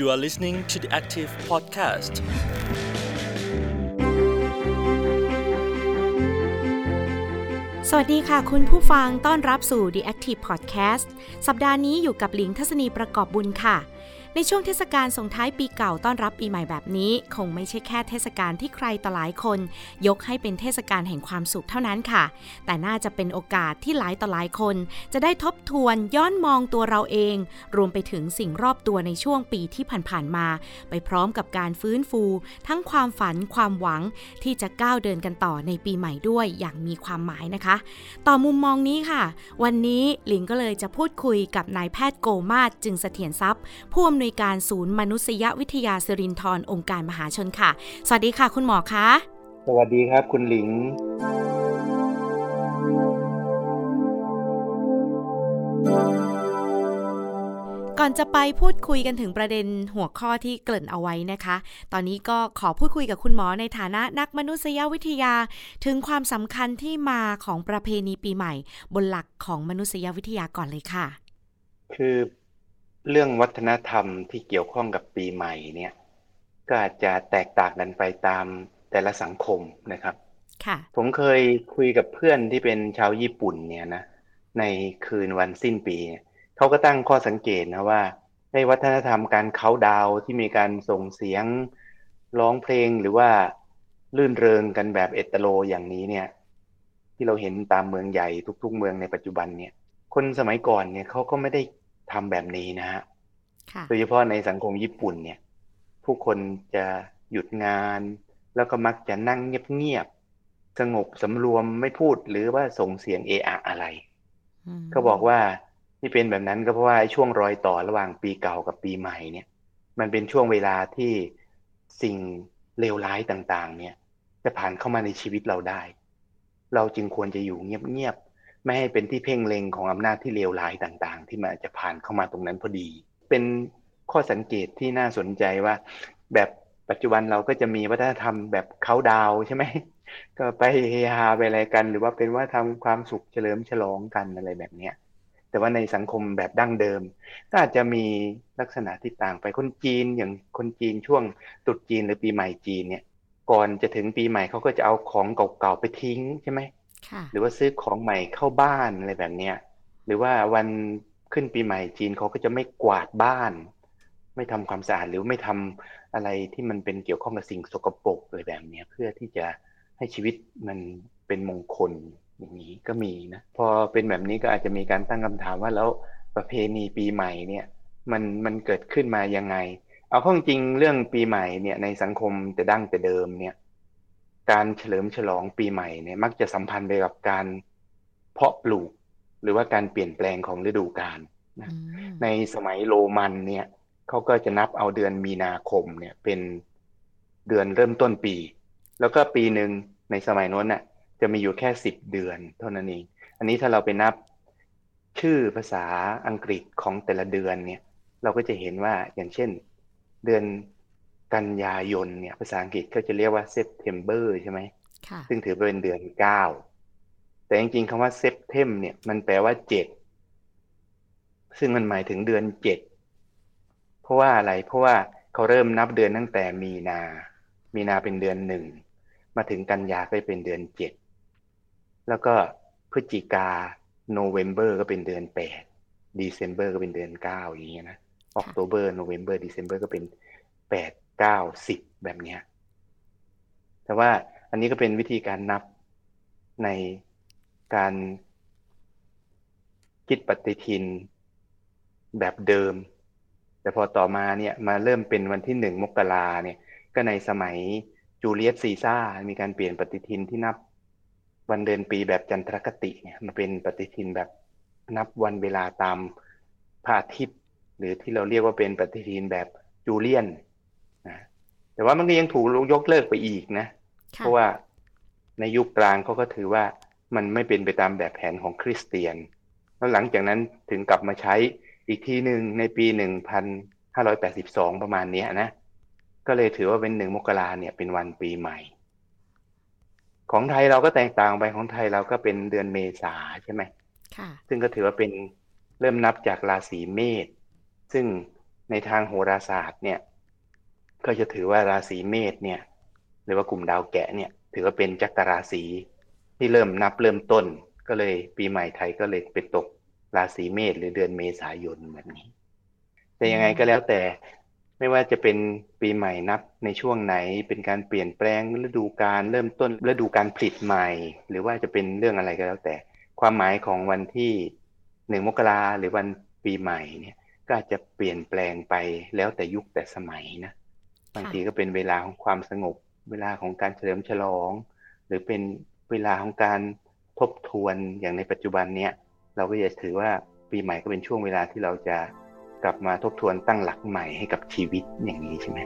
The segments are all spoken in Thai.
You are listening to the Active Podcast. สวัสดีค่ะ คุณผู้ฟังต้อนรับสู่ The Active Podcast สัปดาห์นี้อยู่กับหลิงทัศนีประกอบบุญค่ะ ในช่วงเทศกาลส่งท้ายปีเก่าต้อนรับปีใหม่แบบนี้ คงไม่ใช่แค่เทศกาลที่ใครต่อหลายคน ยกให้เป็นเทศกาลแห่งความสุขเท่านั้นค่ะ แต่น่าจะเป็นโอกาสที่หลายต่อหลายคน จะได้ทบทวนย้อนมองตัวเราเอง รวมไปถึงสิ่งรอบตัวในช่วงปีที่ผ่านๆมา ไปพร้อมกับการฟื้นฟู ทั้งความฝันความหวังที่จะก้าวเดินกันต่อในปีใหม่ด้วยอย่างมีความหมายนะคะ ต่อมุมมองนี้ค่ะ วันนี้หลิงก็เลยจะพูดคุยกับนายแพทย์โกมาศจึงเสถียรทรัพย์ผู้อำนวยการศูนย์มนุษยวิทยาสิรินทรองค์การมหาชนค่ะ สวัสดีค่ะ คุณหมอคะสวัสดีครับ คุณหลิงก่อนจะไปพูดคุยกันถึงประเด็นหัวข้อที่เกริ่นเอาไว้นะคะ ตอนนี้ก็ขอพูดคุยกับคุณหมอในฐานะนักมนุษยวิทยา ถึงความสำคัญที่มาของประเพณีปีใหม่ บนหลักของมนุษยวิทยาก่อนเลยค่ะ คือ เรื่องวัฒนธรรมที่เกี่ยวข้องกับปีใหม่เนี่ยก็อาจจะแตกต่างกันไปตามแต่ละสังคมนะครับ ค่ะ ผมเคยคุยกับเพื่อนที่เป็นชาวญี่ปุ่นเนี่ยนะในคืนวันสิ้นปีเนี่ยเขาก็ตั้งข้อสังเกตนะว่า ในวัฒนธรรมการเขาน์ดาวน์ที่มีการส่งเสียงร้องเพลงหรือว่าลื่นเริงกันแบบเอตโลอย่างนี้เนี่ย ที่เราเห็นตามเมืองใหญ่ทุกๆ เมืองในปัจจุบันเนี่ย คนสมัยก่อนเนี่ยเขาก็ไม่ได้ ทำแบบนี้นะฮะค่ะโดยเฉพาะในสังคมญี่ปุ่นเนี่ย ผู้คนจะหยุดงาน แล้วก็มักจะนั่งเงียบๆสงบสำรวมไม่พูดหรือว่าส่งเสียงเอะอะอะไรมเขาบอกว่าที่เป็นแบบนั้นก็เพราะว่าไอ้ช่วงรอยต่อระหว่างปีเก่ากับปีใหม่เนี่ย มันเป็นช่วงเวลาที่สิ่งเลวร้ายต่างๆ เนี่ย จะผ่านเข้ามาในชีวิตเราได้ เราจึงควรจะอยู่เงียบๆ ไม่ให้เป็นที่เพ่งเล็งของอำนาจที่เลวร้ายต่างๆ ที่มันจะผ่านเข้ามาตรงนั้นพอดี เป็นข้อสังเกตที่น่าสนใจว่า แบบปัจจุบันเราก็จะมีวัฒนธรรมแบบเขาดาวใช่ไหมก็ไปเฮฮาไปอะไรกัน หรือว่าเป็นว่าทำความสุขเฉลิมฉลองกันอะไรแบบเนี้ยแต่ว่าในสังคมแบบดั้งเดิม ก็อาจจะมีลักษณะที่ต่างไปคนจีนอย่างคนจีนช่วงตรุษจีนหรือปีใหม่จีนเนี่ย ก่อนจะถึงปีใหม่เขาก็จะเอาของเก่าๆไปทิ้งใช่ไหม หรือว่าซื้อของใหม่เข้าบ้านอะไรแบบเนี้ยหรือว่าวันขึ้นปีใหม่จีนเขาก็จะไม่กวาดบ้าน ไม่ทำความสะอาดหรือไม่ทำอะไรที่มันเป็นเกี่ยวข้องกับสิ่งสกปรกอะไรแบบเนี้ยเพื่อที่จะให้ชีวิตมันเป็นมงคลอย่างนี้ก็มีนะพอเป็นแบบนี้ก็อาจจะมีการตั้งคำถามว่าแล้วประเพณีปีใหม่เนี่ยมันมันเกิดขึ้นมายังไง เอาข้อจริงเรื่องปีใหม่เนี่ยในสังคมแต่ดั้งแต่เดิมเนี่ย การเฉลิมฉลองปีใหม่เนี่ยมักจะสัมพันธ์ไปกับการเพาะปลูก หรือว่าการเปลี่ยนแปลงของฤดูกาลนะอืมในสมัยโรมันเนี่ยเขาก็จะนับเอาเดือนมีนาคมเนี่ยเป็นเดือนเริ่มต้นปี แล้วก็ปีหนึ่งในสมัยโน้นน่ะ จะมีอยู่แค่สิบเดือนเท่านั้นเอง อันนี้ถ้าเราไปนับชื่อภาษาอังกฤษของแต่ละเดือนเนี่ย เราก็จะเห็นว่าอย่างเช่น เดือน กันยายนเนี่ยภาษาอังกฤษก็จะเรียกว่า September ใช่ไหมค่ะซึ่งถือเป็นเดือนเก้าแต่จริงๆคำว่า Septem เนี่ยมันแปลว่าเจ็ดซึ่งมันหมายถึงเดือนเจ็ดเพราะว่าอะไรเพราะว่าเขาเริ่มนับเดือนตั้งแต่มีนา มีนาเป็นเดือนหนึ่งมาถึงกันยาก็เป็นเดือนเจ็ดแล้วก็พฤศจิกาโนเวม ber ก็เป็นเดือนแปด December ก็เป็นเดือนเก้าอย่างเงี้ยนะ October November December ก็เป็นแปด เก้าสิบแบบเนี้ยแต่ว่าอันนี้ก็เป็นวิธีการนับในการคิดปฏิทินแบบเดิม แต่พอต่อมาเนี่ยมาเริ่มเป็นวันที่หนึ่งมกราเนี่ย ก็ในสมัยจูเลียสซีซ่ามีการเปลี่ยนปฏิทินที่นับวันเดือนปีแบบจันทรคติเนี่ยมาเป็นปฏิทินแบบนับวันเวลาตามพระอาทิตย์หรือที่เราเรียกว่าเป็นปฏิทินแบบจูเลียน แต่ว่ามันก็ยังถูกยกเลิกไปอีกนะ เพค่ะราะว่าในยุคกลางเขาก็ถือว่ามันไม่เป็นไปตามแบบแผนของคริสเตียน แล้วหลังจากนั้นถึงกลับมาใช้อีกทีหนึ่งในปีหนึ่งพันห้าร้อยแปดสิบสองประมาณเนี้ยนะ ก็เลยถือว่าเป็นหนึ่งมกราเนี่ยเป็นวันปีใหม่ ของไทยเราก็แตกต่างไปของไทยเราก็เป็นเดือนเมษาใช่ไหมค่ะซึ่งก็ถือว่าเป็นเริ่มนับจากราศีเมษ ซึ่งในทางโหราศาสตร์เนี่ย ก็จะถือว่าราศีเมษเนี่ย หรือว่ากลุ่มดาวแกะเนี่ย ถือว่าเป็นจักรราศีที่เริ่มนับเริ่มต้น ก็เลยปีใหม่ไทยก็เลยไปตกราศีเมษหรือเดือนเมษายนแบบนี้ แต่ยังไงก็แล้วแต่ไม่ว่าจะเป็นปีใหม่นับในช่วงไหน เป็นการเปลี่ยนแปลงฤดูการเริ่มต้นฤดูการผลิตใหม่ หรือว่าจะเป็นเรื่องอะไรก็แล้วแต่ ความหมายของวันที่หนึ่งมกราหรือวันปีใหม่เนี่ยก็อาจจะเปลี่ยนแปลงไปแล้วแต่ยุคแต่สมัยนะ บางทีก็เป็นเวลาของความสงบ เวลาของการเฉลิมฉลอง หรือเป็นเวลาของการทบทวนอย่างในปัจจุบันเนี้ยเราก็จะถือว่าปีใหม่ก็เป็นช่วงเวลาที่เราจะกลับมาทบทวนตั้งหลักใหม่ให้กับชีวิตอย่างนี้ใช่ไหม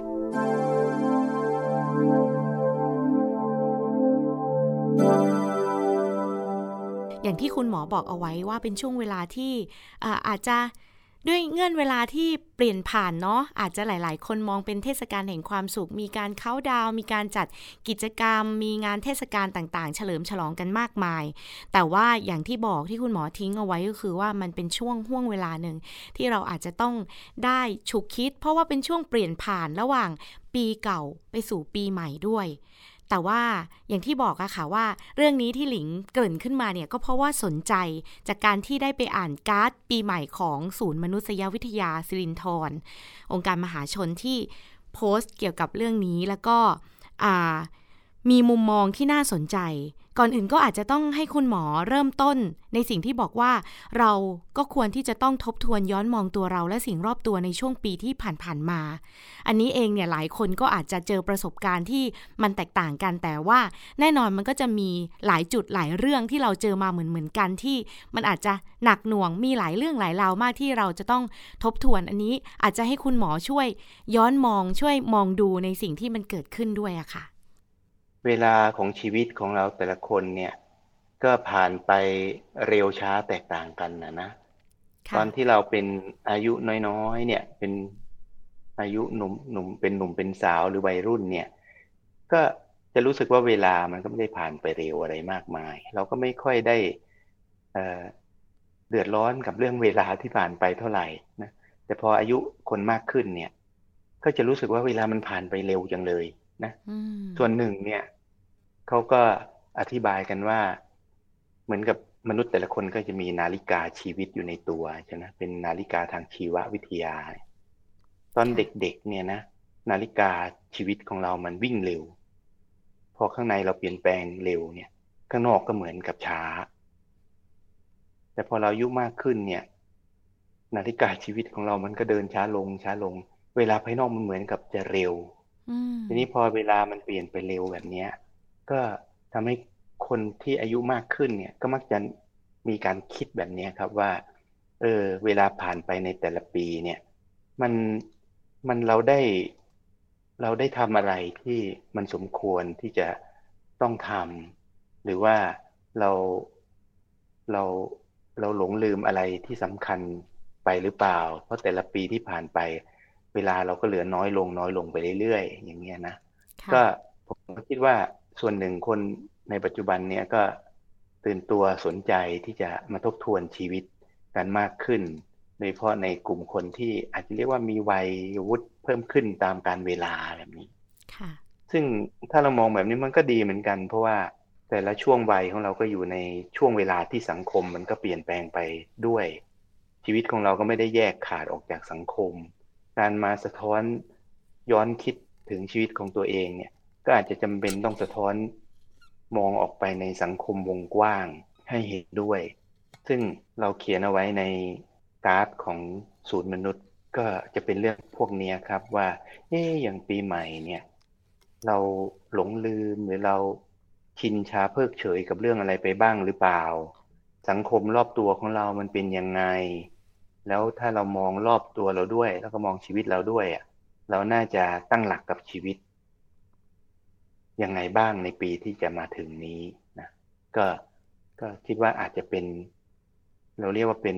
อย่างที่คุณหมอบอกเอาไว้ว่าเป็นช่วงเวลาที่อาจจะ ด้วยเงื่อนเวลาที่เปลี่ยนผ่านเนาะอาจจะหลาย ๆ คนมองเป็นเทศกาลแห่งความสุข มีการเค้าดาว มีการจัดกิจกรรม มีงานเทศกาลต่าง ๆ เฉลิมฉลองกันมากมาย แต่ว่าอย่างที่บอกที่คุณหมอทิ้งเอาไว้ก็คือว่ามันเป็นช่วงห่วงเวลาหนึ่งที่เราอาจจะต้องได้ฉุกคิด เพราะว่าเป็นช่วงเปลี่ยนผ่านระหว่างปีเก่าไปสู่ปีใหม่ด้วย แต่ว่าอย่างที่บอกอะค่ะว่า เรื่องนี้ที่หลิงเกิดขึ้นมาเนี่ยก็เพราะว่าสนใจจากการที่ได้ไปอ่านการ์ดปีใหม่ของศูนย์มนุษยวิทยาสิรินทรองค์การมหาชนที่โพสต์เกี่ยวกับเรื่องนี้แล้วก็มีมุมมองที่น่าสนใจ ก่อนอื่นก็อาจจะต้องให้คุณหมอเริ่มต้น ในสิ่งที่บอกว่าเราก็ควรที่จะต้องทบทวนย้อนมองตัวเราและสิ่งรอบตัวในช่วงปีที่ผ่านๆมา อันนี้เองเนี่ยหลายคนก็อาจจะเจอประสบการณ์ที่มันแตกต่างกันแต่ว่า แน่นอนมันก็จะมีหลายจุดหลายเรื่องที่เราเจอมาเหมือนเหมือนกันที่ มันอาจจะหนักหน่วงมีหลายเรื่องหลายราวมากที่เราจะต้องทบทวนอันนี้อาจจะให้คุณหมอช่วย ย้อนมองช่วยมองดูในสิ่งที่มันเกิดขึ้นด้วยอะค่ะ เวลาของชีวิตของเราแต่ละคนเนี่ย ก็ผ่านไปเร็วช้าแตกต่างกันนะนะตอนที่เราเป็นอายุน้อยๆเนี่ย เป็นอายุหนุ่มหนุ่มเป็นหนุ่มเป็นสาวหรือวัยรุ่นเนี่ย ก็จะรู้สึกว่าเวลามันก็ไม่ได้ผ่านไปเร็วอะไรมากมาย เราก็ไม่ค่อยได้เดือดร้อนกับเรื่องเวลาที่ผ่านไปเท่าไหร่นะแต่พออายุคนมากขึ้นเนี่ย ก็จะรู้สึกว่าเวลามันผ่านไปเร็วจังเลยนะส่วนหนึ่งเนี่ย เขาก็อธิบายกันว่า เหมือนกับมนุษย์แต่ละคนก็จะมีนาฬิกาชีวิตอยู่ในตัวใช่ไหมเป็นนาฬิกาทางชีววิทยา ตอนเด็กๆเนี่ยนะนาฬิกาชีวิตของเรามันวิ่งเร็ว พอข้างในเราเปลี่ยนแปลงเร็วเนี่ย ข้างนอกก็เหมือนกับช้า แต่พอเราอายุมากขึ้นเนี่ย นาฬิกาชีวิตของเรามันก็เดินช้าลงช้าลง เวลาภายนอกมันเหมือนกับจะเร็วทีนี้พอเวลามันเปลี่ยนไปเร็วแบบเนี้ย ก็ทำให้คนที่อายุมากขึ้นเนี่ยก็มักจะมีการคิดแบบนี้ครับว่า เออเวลาผ่านไปในแต่ละปีเนี่ย มันมันเราได้ เราได้ทำอะไรที่มันสมควรที่จะต้องทำหรือว่าเราเราเราหลงลืมอะไรที่สำคัญไปหรือเปล่า เพราะแต่ละปีที่ผ่านไป เวลาเราก็เหลือน้อยลงน้อยลงไปเรื่อยๆอย่างเงี้ยนะก็ผมคิดว่า ส่วนหนึ่งคนในปัจจุบันเนี้ยก็ตื่นตัวสนใจที่จะมาทบทวนชีวิตกันมากขึ้น โดยเฉพาะในกลุ่มคนที่อาจจะเรียกว่ามีวัยวุฒิเพิ่มขึ้นตามการเวลาแบบนี้ค่ะ ซึ่งถ้าเรามองแบบนี้มันก็ดีเหมือนกัน เพราะว่าแต่ละช่วงวัยของเราก็อยู่ในช่วงเวลาที่สังคมมันก็เปลี่ยนแปลงไปด้วย ชีวิตของเราก็ไม่ได้แยกขาดออกจากสังคม การมาสะท้อนย้อนคิดถึงชีวิตของตัวเองเนี่ย ก็อาจจะจำเป็นต้องสะท้อนมองออกไปในสังคมวงกว้างให้เห็นด้วย ซึ่งเราเขียนเอาไว้ในการ์ดของศูนย์มนุษย์ก็จะเป็นเรื่องพวกนี้ครับว่า เอ๊อย่างปีใหม่เนี่ย เราหลงลืมหรือเราชินชาเพิกเฉยกับเรื่องอะไรไปบ้างหรือเปล่า สังคมรอบตัวของเรามันเป็นยังไง แล้วถ้าเรามองรอบตัวเราด้วย แล้วก็มองชีวิตเราด้วยอะเราน่าจะตั้งหลักกับชีวิต ยังไงบ้างในปีที่จะมาถึงนี้นะก็ก็คิดว่าอาจจะเป็น เราเรียกว่าเป็น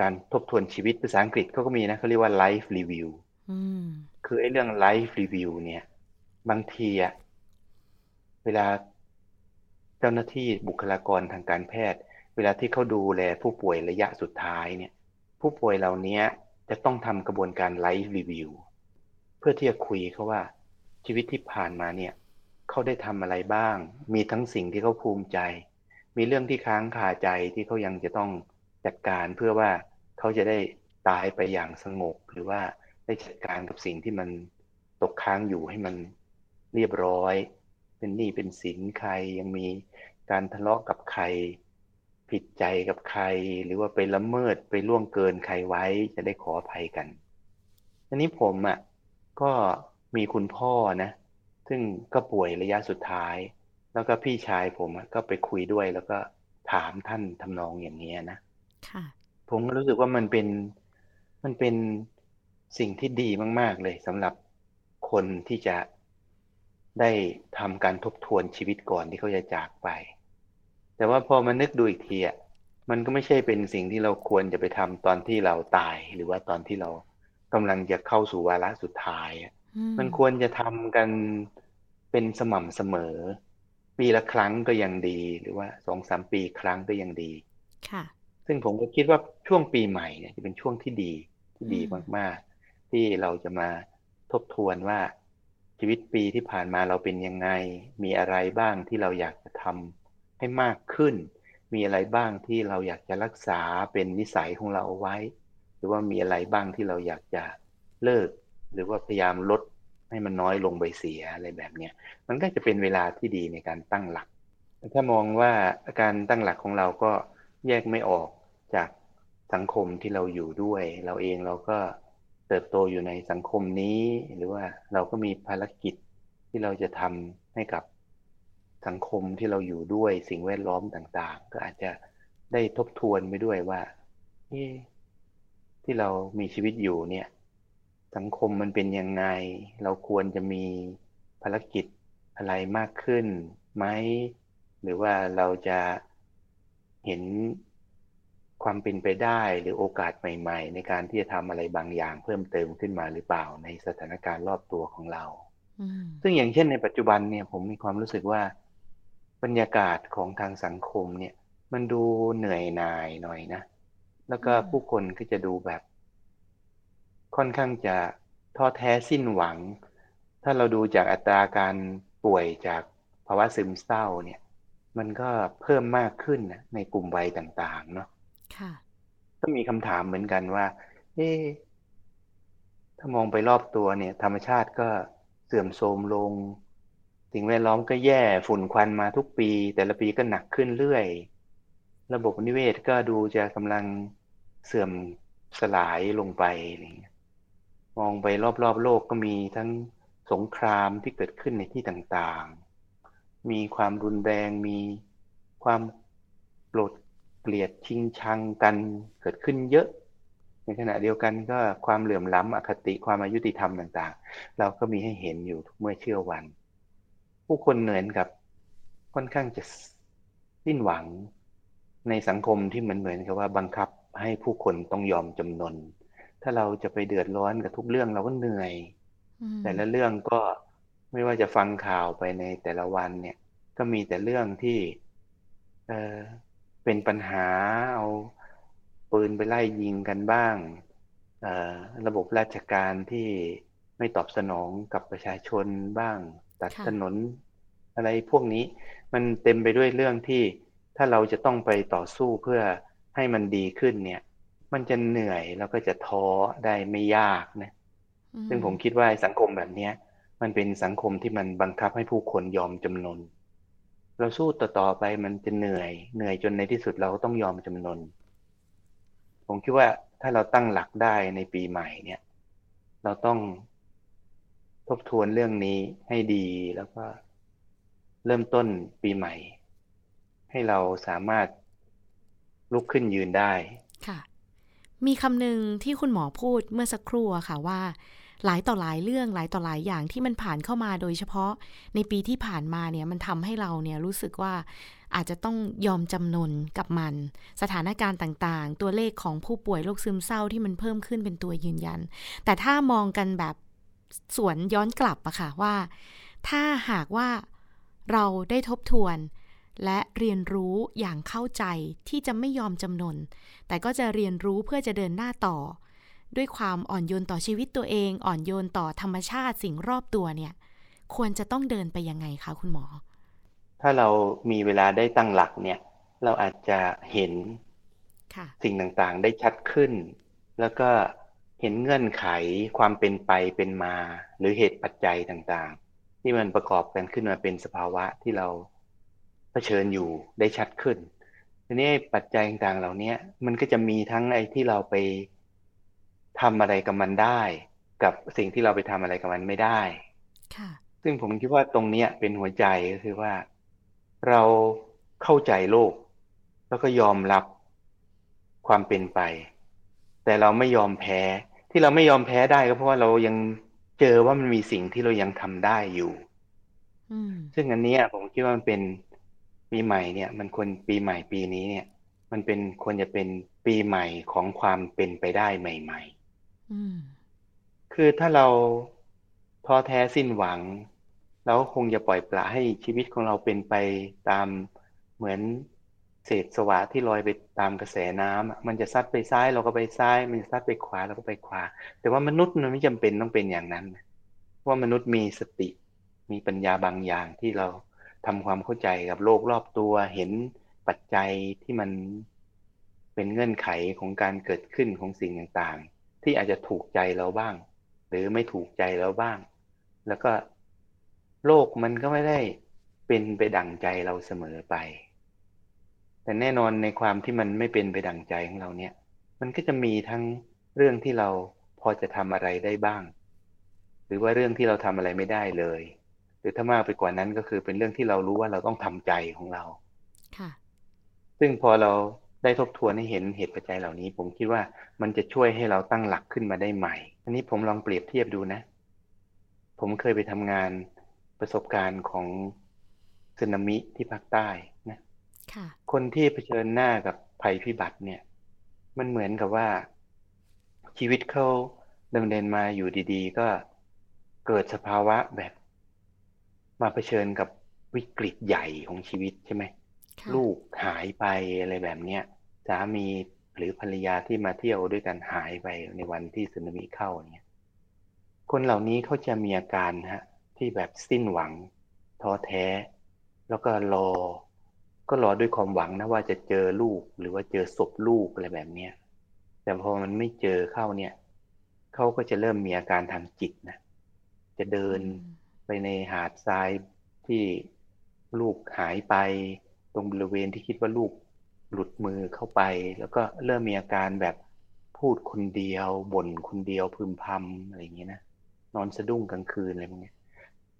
การทบทวนชีวิตภาษาอังกฤษเขาก็มีนะเขาเรียกว่า life review คือไอ้เรื่อง life review เนี่ย บางทีอะเวลาเจ้าหน้าที่บุคลากรทางการแพทย์ เวลาที่เขาดูแลผู้ป่วยระยะสุดท้ายเนี่ย ผู้ป่วยเหล่านี้จะต้องทำกระบวนการไลฟ์รีวิวเพื่อที่จะคุยเขาว่าชีวิตที่ผ่านมาเนี่ย เขาได้ทำอะไรบ้าง มีทั้งสิ่งที่เขาภูมิใจ มีเรื่องที่ค้างคาใจที่เขายังจะต้องจัดการเพื่อว่าเขาจะได้ตายไปอย่างสงบ หรือว่าได้จัดการกับสิ่งที่มันตกค้างอยู่ให้มันเรียบร้อย เป็นหนี้เป็นสินใครยังมีการทะเลาะกับใคร ผิดใจกับใคร หรือว่าไปละเมิดไปล่วงเกินใครไว้จะได้ขออภัยกันทีนี้ผมอะ่ะก็มีคุณพ่อนะ ซึ่งก็ป่วยระยะสุดท้าย แล้วก็พี่ชายผมก็ไปคุยด้วยแล้วก็ถามท่านทำนองอย่างนี้นะค่ะผมก็รู้สึกว่ามันเป็นมันเป็นสิ่งที่ดีมาก ๆ เลยสำหรับคนที่จะได้ทำการทบทวนชีวิตก่อนที่เขาจะจากไป แต่ว่าพอมานึกดูอีกทีอะมันก็ไม่ใช่เป็นสิ่งที่เราควรจะไปทำตอนที่เราตาย หรือว่าตอนที่เรากำลังจะเข้าสู่วาระสุดท้าย มันควรจะทำกันเป็นสม่ำเสมอ ปีละครั้งก็ยังดี หรือว่าสองสามปีครั้งก็ยังดี ค่ะ ซึ่งผมก็คิดว่าช่วงปีใหม่เนี่ยจะเป็นช่วงที่ดีที่ดีมากๆ ที่เราจะมาทบทวนว่าชีวิตปีที่ผ่านมาเราเป็นยังไง มีอะไรบ้างที่เราอยากจะทำให้มากขึ้น มีอะไรบ้างที่เราอยากจะรักษาเป็นนิสัยของเราเอาไว้ หรือว่ามีอะไรบ้างที่เราอยากจะเลิก หรือว่าพยายามลดให้มันน้อยลงไปเสียอะไรแบบเนี้ยมันก็จะเป็นเวลาที่ดีในการตั้งหลัก ถ้ามองว่าการตั้งหลักของเราก็แยกไม่ออกจากสังคมที่เราอยู่ด้วย เราเองเราก็เติบโตอยู่ในสังคมนี้ หรือว่าเราก็มีภารกิจที่เราจะทำให้กับสังคมที่เราอยู่ด้วยสิ่งแวดล้อมต่างๆ ก็อาจจะได้ทบทวนไปด้วยว่าที่เรามีชีวิตอยู่เนี่ย สังคมมันเป็นยังไง เราควรจะมีภารกิจอะไรมากขึ้นไหม หรือว่าเราจะเห็นความเป็นไปได้หรือโอกาสใหม่ ๆ ในการที่จะทำอะไรบางอย่างเพิ่มเติมขึ้นมาหรือเปล่าในสถานการณ์รอบตัวของเรา ซึ่งอย่างเช่นในปัจจุบันเนี่ยผมมีความรู้สึกว่า บรรยากาศของทางสังคมเนี่ย มันดูเหนื่อยหน่ายหน่อยนะ แล้วก็ผู้คนก็จะดูแบบ ค่อนข้างจะท้อแท้สิ้นหวัง ถ้าเราดูจากอัตราการป่วยจากภาวะซึมเศร้าเนี่ย มันก็เพิ่มมากขึ้นนะในกลุ่มวัยต่าง ๆ เนาะก็มีคำถามเหมือนกันว่า เอ๊ถ้ามองไปรอบตัวเนี่ย ธรรมชาติก็เสื่อมโทรมลงสิ่งแวดล้อมก็แย่ฝุ่นควันมาทุกปี แต่ละปีก็หนักขึ้นเรื่อย ระบบนิเวศก็ดูจะกำลังเสื่อมสลายลงไปอะไรเงี้ย มองไปรอบๆ โลกก็มีทั้งสงครามที่เกิดขึ้นในที่ต่างๆ มีความรุนแรง มีความโกรธเกลียดชิงชังกันเกิดขึ้นเยอะ ในขณะเดียวกันก็ความเหลื่อมล้ำอคติความอายุติธรรมต่างๆ เราก็มีให้เห็นอยู่ทุกเมื่อเชื่อวัน ผู้คนเหนื่อยกับค่อนข้างจะสิ้นหวังในสังคมที่เหมือนเหมือนกับว่าบังคับให้ผู้คนต้องยอมจำนน ถ้าเราจะไปเดือดร้อนกับทุกเรื่องเราก็เหนื่อย แต่ละเรื่องก็ไม่ว่าจะฟังข่าวไปในแต่ละวันเนี่ย ก็มีแต่เรื่องที่เเป็นปัญหาเอาปืนไปไล่ยิงกันบ้างระบบราชการที่ไม่ตอบสนองกับประชาชนบ้าง ตัดถนน อะไรพวกนี้ มันเต็มไปด้วยเรื่องที่ถ้าเราจะต้องไปต่อสู้เพื่อให้มันดีขึ้นเนี่ย มันจะเหนื่อยแล้วก็จะท้อได้ไม่ยากนะ ซึ่งผมคิดว่าสังคมแบบนี้มันเป็นสังคมที่มันบังคับให้ผู้คนยอมจำนน เราสู้ต่อๆไปมันจะเหนื่อย เหนื่อยจนในที่สุดเราต้องยอมจำนน ผมคิดว่าถ้าเราตั้งหลักได้ในปีใหม่เนี่ย เราต้องทบทวนเรื่องนี้ให้ดีแล้วก็เริ่มต้นปีใหม่ ให้เราสามารถลุกขึ้นยืนได้ค่ะ มีคำหนึ่งที่คุณหมอพูดเมื่อสักครู่อะค่ะว่า หลายต่อหลายเรื่องหลายต่อหลายอย่างที่มันผ่านเข้ามาโดยเฉพาะในปีที่ผ่านมาเนี่ยมันทำให้เราเนี่ยรู้สึกว่าอาจจะต้องยอมจำนนกับมัน สถานการณ์ต่างๆ ตัวเลขของผู้ป่วยโรคซึมเศร้าที่มันเพิ่มขึ้นเป็นตัวยืนยัน แต่ถ้ามองกันแบบสวนย้อนกลับอะค่ะว่า ถ้าหากว่าเราได้ทบทวน และเรียนรู้อย่างเข้าใจที่จะไม่ยอมจำนน แต่ก็จะเรียนรู้เพื่อจะเดินหน้าต่อ ด้วยความอ่อนโยนต่อชีวิตตัวเอง อ่อนโยนต่อธรรมชาติสิ่งรอบตัวเนี่ย ควรจะต้องเดินไปยังไงคะคุณหมอ ถ้าเรามีเวลาได้ตั้งหลักเนี่ย เราอาจจะเห็นค่ะสิ่งต่างๆได้ชัดขึ้น แล้วก็เห็นเงื่อนไขความเป็นไปเป็นมา หรือเหตุปัจจัยต่างๆ ที่มันประกอบกันขึ้นมาเป็นสภาวะที่เรา เผชิญอยู่ได้ชัดขึ้นทีนี้ปัจจัยต่างๆเหล่านี้มันก็จะมีทั้งไอ้ที่เราไปทำอะไรกับมันได้ กับสิ่งที่เราไปทำอะไรกับมันไม่ได้ค่ะซึ่งผมคิดว่าตรงเนี้ยเป็นหัวใจก็คือว่า เราเข้าใจโลก แล้วก็ยอมรับความเป็นไป แต่เราไม่ยอมแพ้ ที่เราไม่ยอมแพ้ได้ก็เพราะว่าเรายังเจอว่ามันมีสิ่งที่เรายังทำได้อยู่อืมซึ่งอันเนี้ยผมคิดว่ามันเป็น ปีใหม่เนี่ย มันควรปีใหม่ปีนี้เนี่ย มันเป็นควรจะเป็นปีใหม่ของความเป็นไปได้ใหม่ๆอืมคือถ้าเราท้อแท้สิ้นหวังเราก็คงจะปล่อยปละให้ชีวิตของเราเป็นไปตามเหมือนเศษสวะที่ลอยไปตามกระแสน้ำอะมันจะซัดไปซ้ายเราก็ไปซ้าย มันจะซัดไปขวาเราก็ไปขวา แต่ว่ามนุษย์มันไม่จำเป็นต้องเป็นอย่างนั้นนะเพราะว่ามนุษย์มีสติ มีปัญญาบางอย่างที่เรา ทำความเข้าใจกับโลกรอบตัว เห็นปัจจัยที่มันเป็นเงื่อนไขของการเกิดขึ้นของสิ่งต่างๆ ที่อาจจะถูกใจเราบ้าง หรือไม่ถูกใจเราบ้าง แล้วก็โลกมันก็ไม่ได้เป็นไปดั่งใจเราเสมอไป แต่แน่นอนในความที่มันไม่เป็นไปดั่งใจของเราเนี่ย มันก็จะมีทั้งเรื่องที่เราพอจะทำอะไรได้บ้าง หรือว่าเรื่องที่เราทำอะไรไม่ได้เลย รือถ้ามากไปกว่านั้นก็คือเป็นเรื่องที่เรารู้ว่าเราต้องทำใจของเรา ค่ะ ซึ่งพอเราได้ทบทวนให้เห็นเหตุปัจจัยเหล่านี้ ผมคิดว่ามันจะช่วยให้เราตั้งหลักขึ้นมาได้ใหม่ อันนี้ผมลองเปรียบเทียบดูนะ ผมเคยไปทำงานประสบการณ์ของสึนามิที่ภาคใต้นะค่ะ คนที่เผชิญหน้ากับภัยพิบัติเนี่ย มันเหมือนกับว่า ชีวิตเขาดำเนินมาอยู่ดี ๆ ก็เกิดสภาวะแบบ มาเผชิญกับวิกฤตใหญ่ของชีวิตใช่ไหมค่ะลูกหายไปอะไรแบบเนี้ยสามีหรือภรรยาที่มาเที่ยวด้วยกันหายไปในวันที่สึนามิเข้าเนี่ยคนเหล่านี้เขาจะมีอาการฮะ ที่แบบสิ้นหวังท้อแท้ แล้วก็รอ ก็รอด้วยความหวังนะว่าจะเจอลูกหรือว่าเจอศพลูกอะไรแบบเนี้ยแต่พอมันไม่เจอเข้าเนี่ยเขาก็จะเริ่มมีอาการทางจิตนะจะเดินอืม ไปในหาดทรายที่ลูกหายไป ตรงบริเวณที่คิดว่าลูกหลุดมือเข้าไป แล้วก็เริ่มมีอาการแบบพูดคนเดียวบ่นคนเดียวพึมพำอะไรอย่างเงี้ยนะนอนสะดุ้งกลางคืนอะไรพวกเนี้ย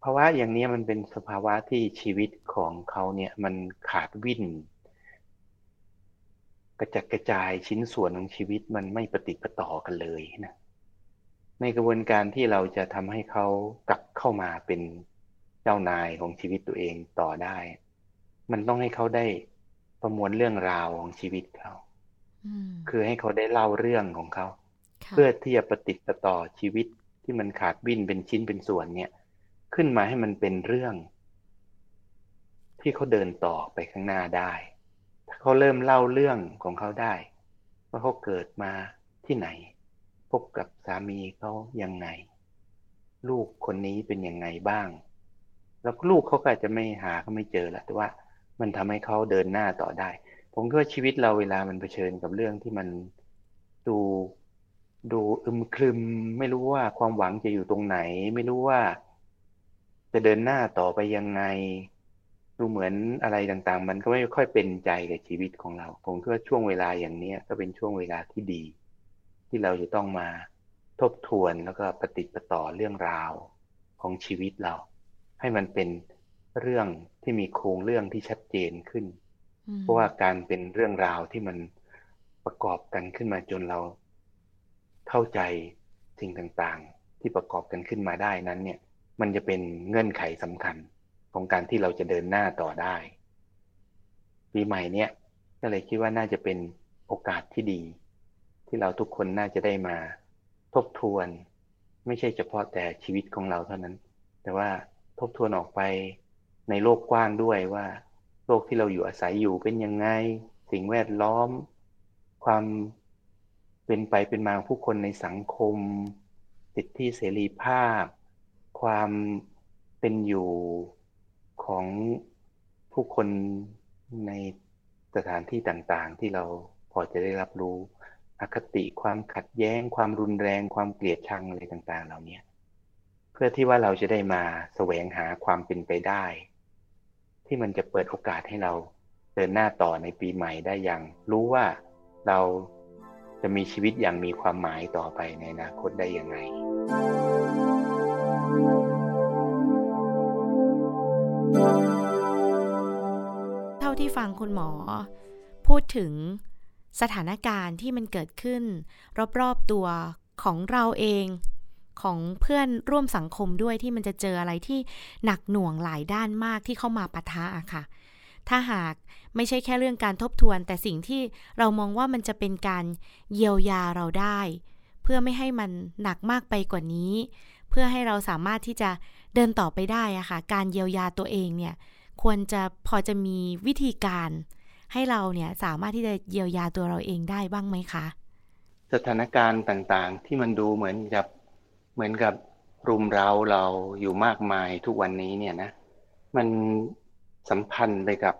ภาวะอย่างนี้มันเป็นสภาวะที่ชีวิตของเขาเนี่ยมันขาดวิ่นกระจัดกระจายชิ้นส่วนของชีวิตมันไม่ปฏิปต่อกันเลยนะ ในกระบวนการที่เราจะทำให้เขากลับเข้ามาเป็นเจ้านายของชีวิตตัวเองต่อได้ มันต้องให้เขาได้ประมวลเรื่องราวของชีวิตเขาอืมคือให้เขาได้เล่าเรื่องของเขาค่ะเพื่อที่จะประติดประต่อชีวิตที่มันขาดวิ่นเป็นชิ้นเป็นส่วนเนี่ย ขึ้นมาให้มันเป็นเรื่อง ที่เขาเดินต่อไปข้างหน้าได้ ถ้าเขาเริ่มเล่าเรื่องของเขาได้ ว่าเขาเกิดมาที่ไหนพ บกับสามีเขายังไง ลูกคนนี้เป็นยังไงบ้าง แล้วลูกเขาก็อาจจะไม่หาเขาไม่เจอแหละแต่ว่ามันทำให้เขาเดินหน้าต่อได้ ผมคิดว่าชีวิตเราเวลามันเผชิญกับเรื่องที่มันดูดูอึมครึม ไม่รู้ว่าความหวังจะอยู่ตรงไหน ไม่รู้ว่า จะเดินหน้าต่อไปยังไง ดูเหมือนอะไรต่างๆ มันก็ไม่ค่อยเป็นใจกับชีวิตของเรา ผมคิดว่าช่วงเวลาอย่างเนี้ยก็เป็นช่วงเวลาที่ดี ที่เราจะต้องมาทบทวนแล้วก็ปฏิดประต่อเรื่องราวของชีวิตเรา ให้มันเป็นเรื่องที่มีโครงเรื่องที่ชัดเจนขึ้นอืมเพราะว่าการเป็นเรื่องราวที่มันประกอบกันขึ้นมาจนเราเข้าใจสิ่งต่างๆ ที่ประกอบกันขึ้นมาได้นั้น เนี่ย มันจะเป็นเงื่อนไขสำคัญของการที่เราจะเดินหน้าต่อได้ปีใหม่เนี่ยก็เลยคิดว่าน่าจะเป็นโอกาสที่ดี ที่เราทุกคนน่าจะได้มาทบทวน ไม่ใช่เฉพาะแต่ชีวิตของเราเท่านั้น แต่ว่าทบทวนออกไปในโลกกว้างด้วยว่า โลกที่เราอยู่อาศัยอยู่เป็นยังไง สิ่งแวดล้อม ความเป็นไปเป็นมาของผู้คนในสังคม สิทธิเสรีภาพ ความเป็นอยู่ของผู้คนในสถานที่ต่างๆ ที่เราพอจะได้รับรู้ อคติความขัดแย้ง ความรุนแรง ความเกลียดชังอะไรต่าง ๆ เหล่านี้เพื่อที่ว่าเราจะได้มาแสวงหาความเป็นไปได้ ที่มันจะเปิดโอกาสให้เราเดินหน้าต่อในปีใหม่ได้อย่าง รู้ว่าเราจะมีชีวิตอย่างมีความหมายต่อไปในอนาคตได้ยังไง เท่าที่ฟังคุณหมอ พูดถึง สถานการณ์ที่มันเกิดขึ้น รอบๆตัวของเราเองของเพื่อนร่วมสังคมด้วยที่มันจะเจออะไรที่หนักหน่วงหลายด้านมากที่เข้ามาปะทะอะค่ะ ถ้าหากไม่ใช่แค่เรื่องการทบทวน แต่สิ่งที่เรามองว่ามันจะเป็นการเยียวยาเราได้ เพื่อไม่ให้มันหนักมากไปกว่านี้ เพื่อให้เราสามารถที่จะเดินต่อไปได้อะค่ะ การเยียวยาตัวเองเนี่ยควรจะพอจะมีวิธีการ ให้เราเนี่ยสามารถที่จะเยียวยาตัวเราเองได้บ้างไหมคะ สถานการณ์ต่างๆ ที่มันดูเหมือนกับเหมือนกับรุมเราเราอยู่มากมายทุกวันนี้เนี่ยนะ มันสัมพันธ์ไปกับ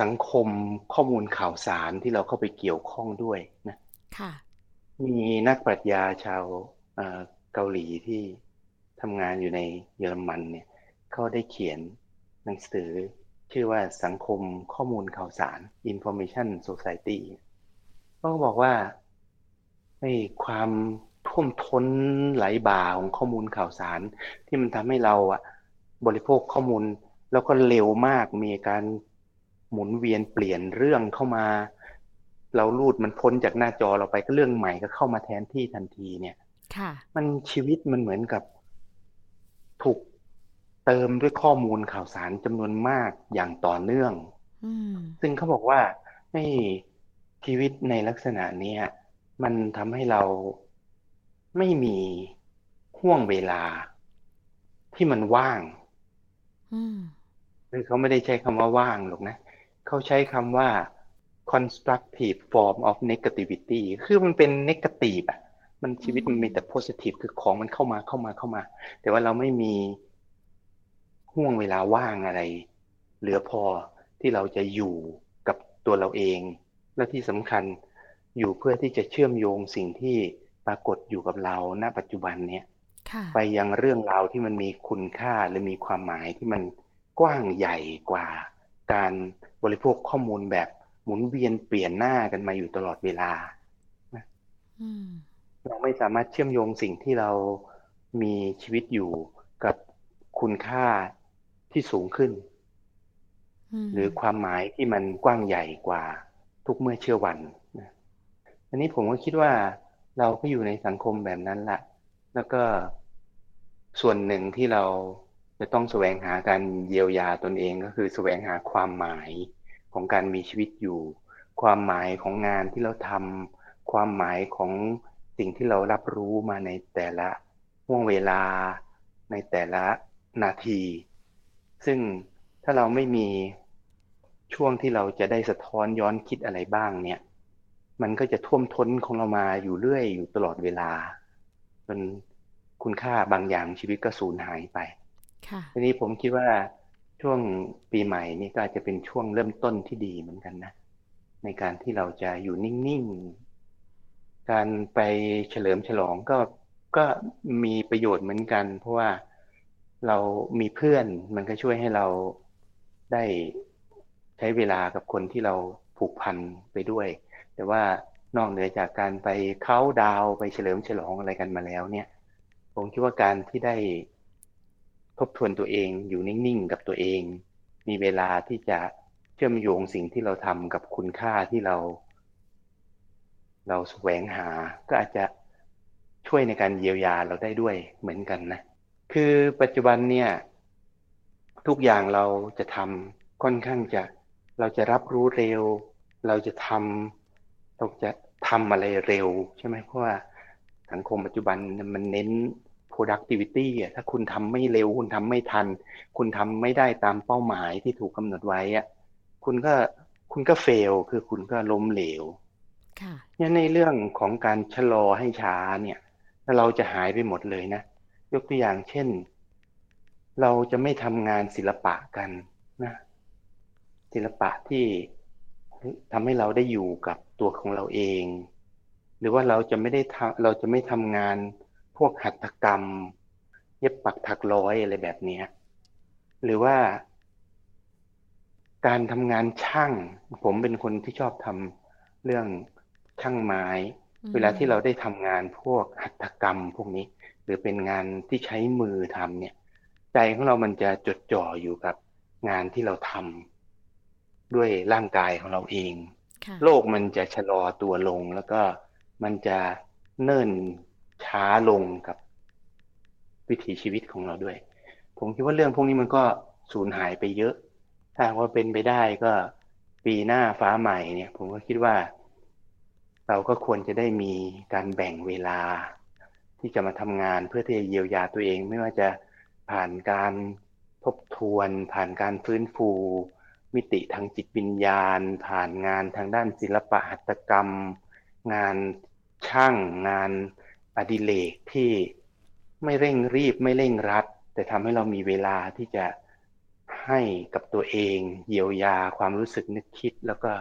สังคมข้อมูลข่าวสารที่เราเข้าไปเกี่ยวข้องด้วยนะค่ะมีนักปรัชญาชาวเกาหลีที่ทำงานอยู่ในเยอรมันเนี่ยเขาได้เขียนหนังสือ ชื่อว่าสังคมข้อมูลข่าวสาร Information Society ก็บอกว่าในความท่วมท้นไหลบ่าของข้อมูลข่าวสาร ที่มันทำให้เราอะบริโภคข้อมูลแล้วก็เร็วมากมีการหมุนเวียนเปลี่ยนเรื่องเข้ามา เราลูดมันพ้นจากหน้าจอเราไปก็เรื่องใหม่ก็เข้ามาแทนที่ทันทีเนี่ย ค่ะ มันชีวิตมันเหมือนกับถูก เติมด้วยข้อมูลข่าวสารจำนวนมากอย่างต่อเนื่องอืมซึ่งเขาบอกว่าให้ชีวิตในลักษณะเนี้ยมันทำให้เราไม่มีห่วงเวลาที่มันว่างอืมคือเขาไม่ได้ใช้คำว่าว่างหรอกนะ เขาใช้คำว่า constructive form of negativity คือมันเป็น negative อะมันชีวิตมันมีแต่ positive คือของมันเข้ามาเข้ามาเข้ามา แต่ว่าเราไม่มี ห่วงเวลาว่างอะไร เหลือพอที่เราจะอยู่กับตัวเราเอง และที่สำคัญอยู่เพื่อที่จะเชื่อมโยงสิ่งที่ปรากฏอยู่กับเราณ ปัจจุบันเนี้ยค่ะไปยังเรื่องราวที่มันมีคุณค่าหรือมีความหมายที่มันกว้างใหญ่กว่า การบริโภคข้อมูลแบบหมุนเวียนเปลี่ยนหน้ากันมาอยู่ตลอดเวลาอืมเราไม่สามารถเชื่อมโยงสิ่งที่เรามีชีวิตอยู่กับคุณค่า ที่สูงขึ้นมหรือความหมายที่มันกว้างใหญ่กว่าทุกเมื่อเชื่อวันนะอันนี้ผมก็คิดว่าเราก็อยู่ในสังคมแบบนั้นแหละแล้วก็ส่วนหนึ่งที่เราจะต้องแสวงหาการเยียวยาตนเองก็คือแสวงหาความหมายของการมีชีวิตอยู่ ความหมายของงานที่เราทำความหมายของสิ่งที่เรารับรู้มาในแต่ละห่วงเวลาในแต่ละนาที ซึ่งถ้าเราไม่มีช่วงที่เราจะได้สะท้อนย้อนคิดอะไรบ้างเนี่ย มันก็จะท่วมท้นของเรามาอยู่เรื่อยอยู่ตลอดเวลาจนคุณค่าบางอย่างชีวิตก็สูญหายไปค่ะทีนี้ผมคิดว่าช่วงปีใหม่นี่ก็อาจจะเป็นช่วงเริ่มต้นที่ดีเหมือนกันนะ ในการที่เราจะอยู่นิ่งๆ การไปเฉลิมฉลองก็ก็มีประโยชน์เหมือนกัน เพราะว่า เรามีเพื่อนมันก็ช่วยให้เราได้ใช้เวลากับคนที่เราผูกพันไปด้วย แต่ว่านอกเหนือจากการไปเข้าดาวไปเฉลิมฉลองอะไรกันมาแล้วเนี่ย ผมคิดว่าการที่ได้ทบทวนตัวเองอยู่นิ่งๆกับตัวเอง มีเวลาที่จะเชื่อมโยงสิ่งที่เราทำกับคุณค่าที่เรา เราแสวงหาก็อาจจะช่วยในการเยียวยาเราได้ด้วยเหมือนกันนะ คือปัจจุบันเนี่ย ทุกอย่างเราจะทำค่อนข้างจะเราจะรับรู้เร็ว เราจะทำเราจะทำอะไรเร็ว ใช่ไหมเพราะว่าสังคมปัจจุบันมันเน้น productivity อะถ้าคุณทำไม่เร็ว คุณทำไม่ทัน คุณทำไม่ได้ตามเป้าหมายที่ถูกกำหนดไว้อะคุณก็คุณก็เฟลคือคุณก็ล้มเหลวค่ะเนี่ยในเรื่องของการชะลอให้ช้าเนี่ย เราจะหายไปหมดเลยนะ ยกตัวอย่างเช่น เราจะไม่ทำงานศิลปะกันนะศิลปะที่ทำให้เราได้อยู่กับตัวของเราเอง หรือว่าเราจะไม่ได้ทำเราจะไม่ทำงานพวกหัตถกรรม เย็บปักถักร้อยอะไรแบบเนี้ยหรือว่า การทำงานช่าง ผมเป็นคนที่ชอบทำเรื่องช่างไม้อืมเวลาที่เราได้ทำงานพวกหัตถกรรมพวกนี้ หรือเป็นงานที่ใช้มือทำเนี่ย ใจของเรามันจะจดจ่ออยู่กับงานที่เราทำด้วยร่างกายของเราเองค่ะโลกมันจะชะลอตัวลงแล้วก็มันจะเนิ่นช้าลงกับวิถีชีวิตของเราด้วย ผมคิดว่าเรื่องพวกนี้มันก็สูญหายไปเยอะ ถ้าหากว่าเป็นไปได้ก็ปีหน้าฟ้าใหม่เนี่ย ผมก็คิดว่า เราก็ควรจะได้มีการแบ่งเวลา ที่จะมาทำงานเพื่อที่จะเยียวยาตัวเอง ไม่ว่าจะผ่านการทบทวน ผ่านการฟื้นฟู มิติทางจิตวิญญาณ ผ่านงานทางด้านศิลปะหัตถกรรม งานช่างงานอดิเรกที่ไม่เร่งรีบไม่เร่งรัด แต่ทำให้เรามีเวลาที่จะให้กับตัวเอง เยียวยาความรู้สึกนึกคิด แล้วก็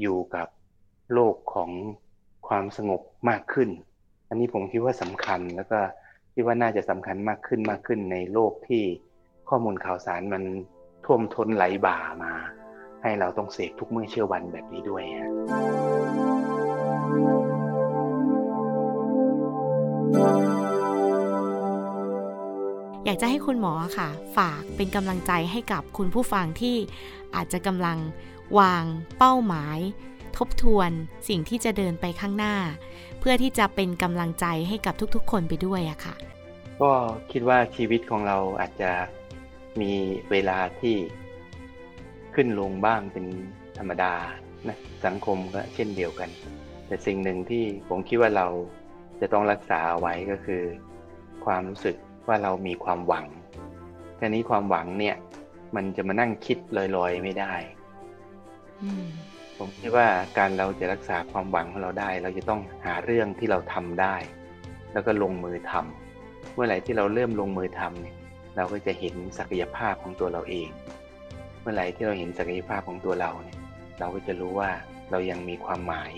อยู่กับโลกของความสงบมากขึ้น อันนี้ผมคิดว่าสำคัญแล้วก็คิดว่าน่าจะสำคัญมากขึ้นมากขึ้นในโลกที่ข้อมูลข่าวสารมันท่วมท้นไหลบ่ามา ให้เราต้องเสพทุกเมื่อเชื่อวันแบบนี้ด้วยฮะอยากจะให้คุณหมอค่ะ ฝากเป็นกำลังใจให้กับคุณผู้ฟังที่อาจจะกำลังวางเป้าหมาย ทบทวนสิ่งที่จะเดินไปข้างหน้า เพื่อที่จะเป็นกำลังใจให้กับทุกๆ คนไปด้วยอะค่ะ ก็คิดว่าชีวิตของเราอาจจะมีเวลาที่ขึ้นลงบ้างเป็นธรรมดานะสังคมก็เช่นเดียวกัน แต่สิ่งหนึ่งที่ผมคิดว่าเราจะต้องรักษาเอาไว้ก็คือ ความรู้สึกว่าเรามีความหวังทีนี้ความหวังเนี่ย มันจะมานั่งคิดลอยๆไม่ได้ อืม ผมคิดว่าการเราจะรักษาความหวังของเราได้ เราจะต้องหาเรื่องที่เราทำได้ แล้วก็ลงมือทำเมื่อไหร่ที่เราเริ่มลงมือทำเนี่ยเราก็จะเห็นศักยภาพของตัวเราเอง เมื่อไหร่ที่เราเห็นศักยภาพของตัวเราเนี่ยเราก็จะรู้ว่าเรายังมีความหมาย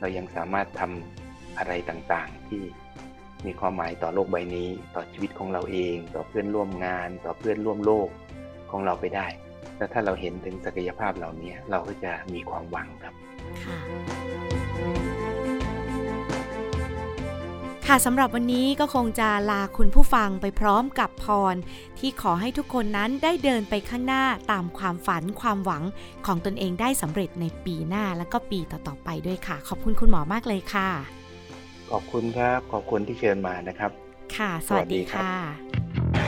เรายังสามารถทำอะไรต่างๆ ที่มีความหมายต่อโลกใบนี้ ต่อชีวิตของเราเอง ต่อเพื่อนร่วมงาน ต่อเพื่อนร่วมโลกของเราไปได้ แล้วถ้าเราเห็นถึงศักยภาพเหล่านี้เราก็จะมีความหวังครับ ค่ะค่ะสำหรับวันนี้ก็คงจะลาคุณผู้ฟังไปพร้อมกับพร ที่ขอให้ทุกคนนั้นได้เดินไปข้างหน้าตามความฝันความหวังของตนเองได้สำเร็จในปีหน้าและก็ปีต่อๆไปด้วยค่ะ ขอบคุณคุณหมอมากเลยค่ะ ขอบคุณครับ ขอบคุณที่เชิญมานะครับ ค่ะ สวัสดีค่ะ